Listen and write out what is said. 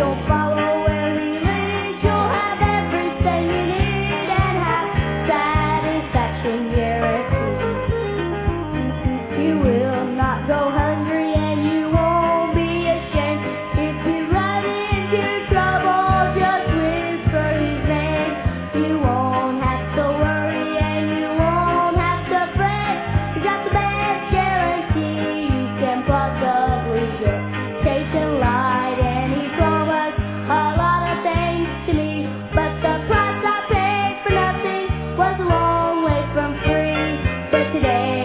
don't today.